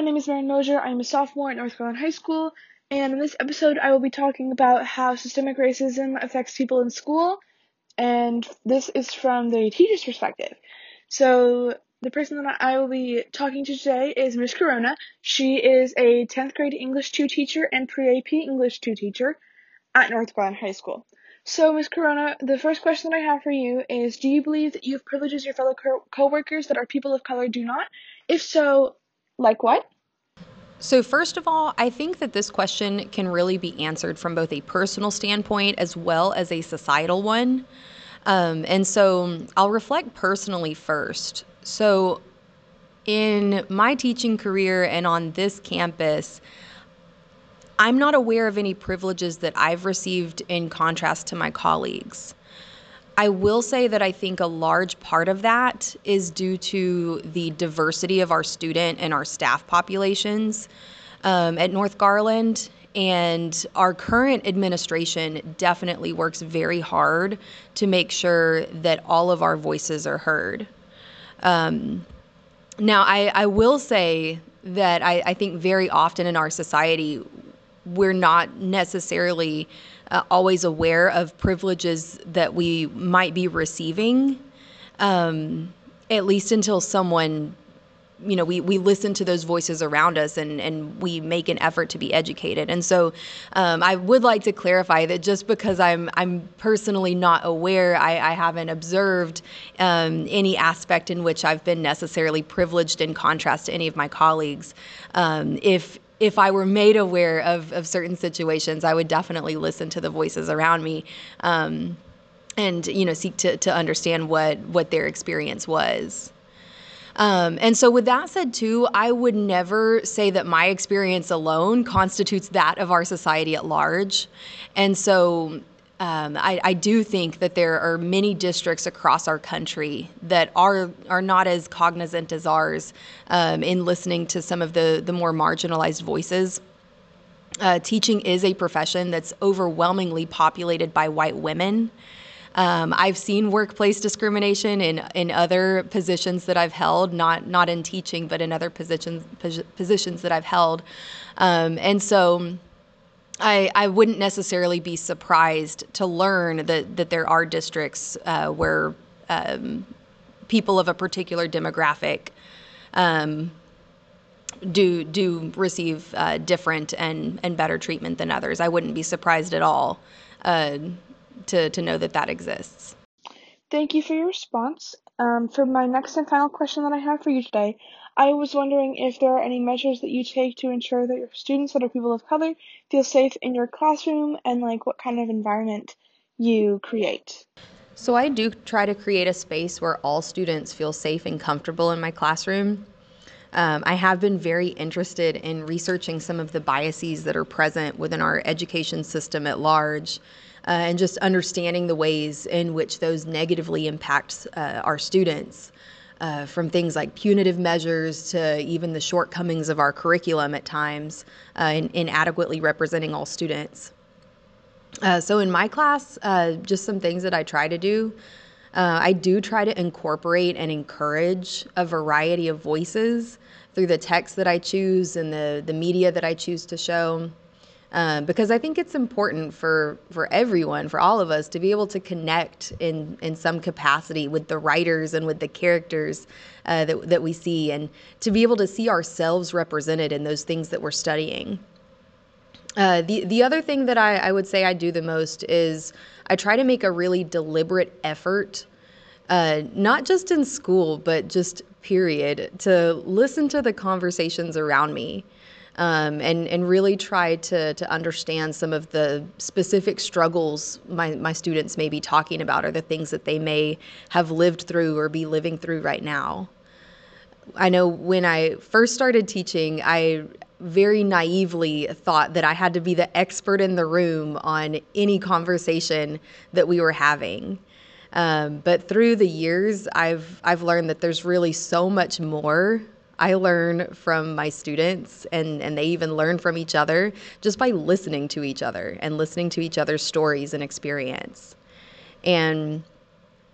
my name is Maeryn Mosher. I'm a sophomore at North Garland High School, and in this episode, I will be talking about how systemic racism affects people in school, and this is from the teacher's perspective. So, the person that I will be talking to today is Miss Caronna. She is a 10th grade English 2 teacher and pre AP English 2 teacher at North Garland High School. So, Ms. Caronna, the first question that I have for you is Do you believe that you have privileges your fellow co- workers that are people of color do not? If so, like what? So, first of all, I think that this question can really be answered from both a personal standpoint as well as a societal one. Um, and so, I'll reflect personally first. So, in my teaching career and on this campus, I'm not aware of any privileges that I've received in contrast to my colleagues. I will say that I think a large part of that is due to the diversity of our student and our staff populations um, at North Garland. And our current administration definitely works very hard to make sure that all of our voices are heard. Um, now, I, I will say that I, I think very often in our society, we're not necessarily uh, always aware of privileges that we might be receiving, um, at least until someone, you know, we, we listen to those voices around us and, and we make an effort to be educated. And so um, I would like to clarify that just because I'm, I'm personally not aware, I, I haven't observed um, any aspect in which I've been necessarily privileged in contrast to any of my colleagues. Um, if if I were made aware of, of certain situations, I would definitely listen to the voices around me. Um, and you know seek to, to understand what what their experience was um, and so with that said too i would never say that my experience alone constitutes that of our society at large and so um, I, I, do think that there are many districts across our country that are are not as cognizant as ours um, in listening to some of the the more marginalized voices. Uh, teaching is a profession that's overwhelmingly populated by white women. Um, I've seen workplace discrimination in in other positions that I've held, not not in teaching, but in other positions positions that I've held, um, and so I, I wouldn't necessarily be surprised to learn that, that there are districts uh, where um, people of a particular demographic um, do do receive uh, different and, and better treatment than others. I wouldn't be surprised at all uh, to, to know that that exists. Thank you for your response. Um, for my next and final question that I have for you today, I was wondering if there are any measures that you take to ensure that your students that are people of color feel safe in your classroom and like what kind of environment you create. So I do try to create a space where all students feel safe and comfortable in my classroom. Um, I have been very interested in researching some of the biases that are present within our education system at large. Uh, and just understanding the ways in which those negatively impact uh, our students uh, from things like punitive measures to even the shortcomings of our curriculum at times uh, in inadequately representing all students. Uh, so in my class, uh, just some things that I try to do. Uh, I do try to incorporate and encourage a variety of voices through the text that I choose and the, the media that I choose to show um, because I think it's important for for everyone, for all of us, to be able to connect in in some capacity with the writers and with the characters uh, that that we see, and to be able to see ourselves represented in those things that we're studying. Uh, the the other thing that I, I would say I do the most is I try to make a really deliberate effort, uh, not just in school, but just period, to listen to the conversations around me um, and and really try to to understand some of the specific struggles my my students may be talking about or the things that they may have lived through or be living through right now. I know when I first started teaching, I very naively thought that I had to be the expert in the room on any conversation that we were having. Um, but through the years, I've I've learned that there's really so much more I learn from my students and, and they even learn from each other just by listening to each other and listening to each other's stories and experience. And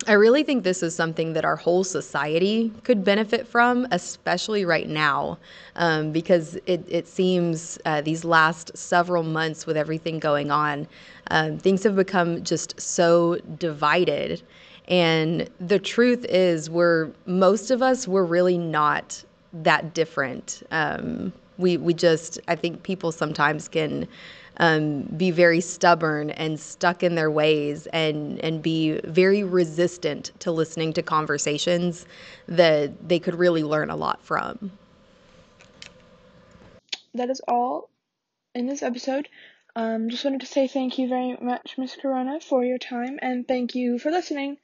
I really think this is something that our whole society could benefit from, especially right now, um, because it, it seems uh, these last several months with everything going on, um, things have become just so divided. And the truth is, we're most of us, we're really not that different. Um, we we just, I think people sometimes can um, be very stubborn and stuck in their ways and and be very resistant to listening to conversations that they could really learn a lot from. That is all in this episode. Um, just wanted to say thank you very much, Miss Caronna, for your time, and thank you for listening.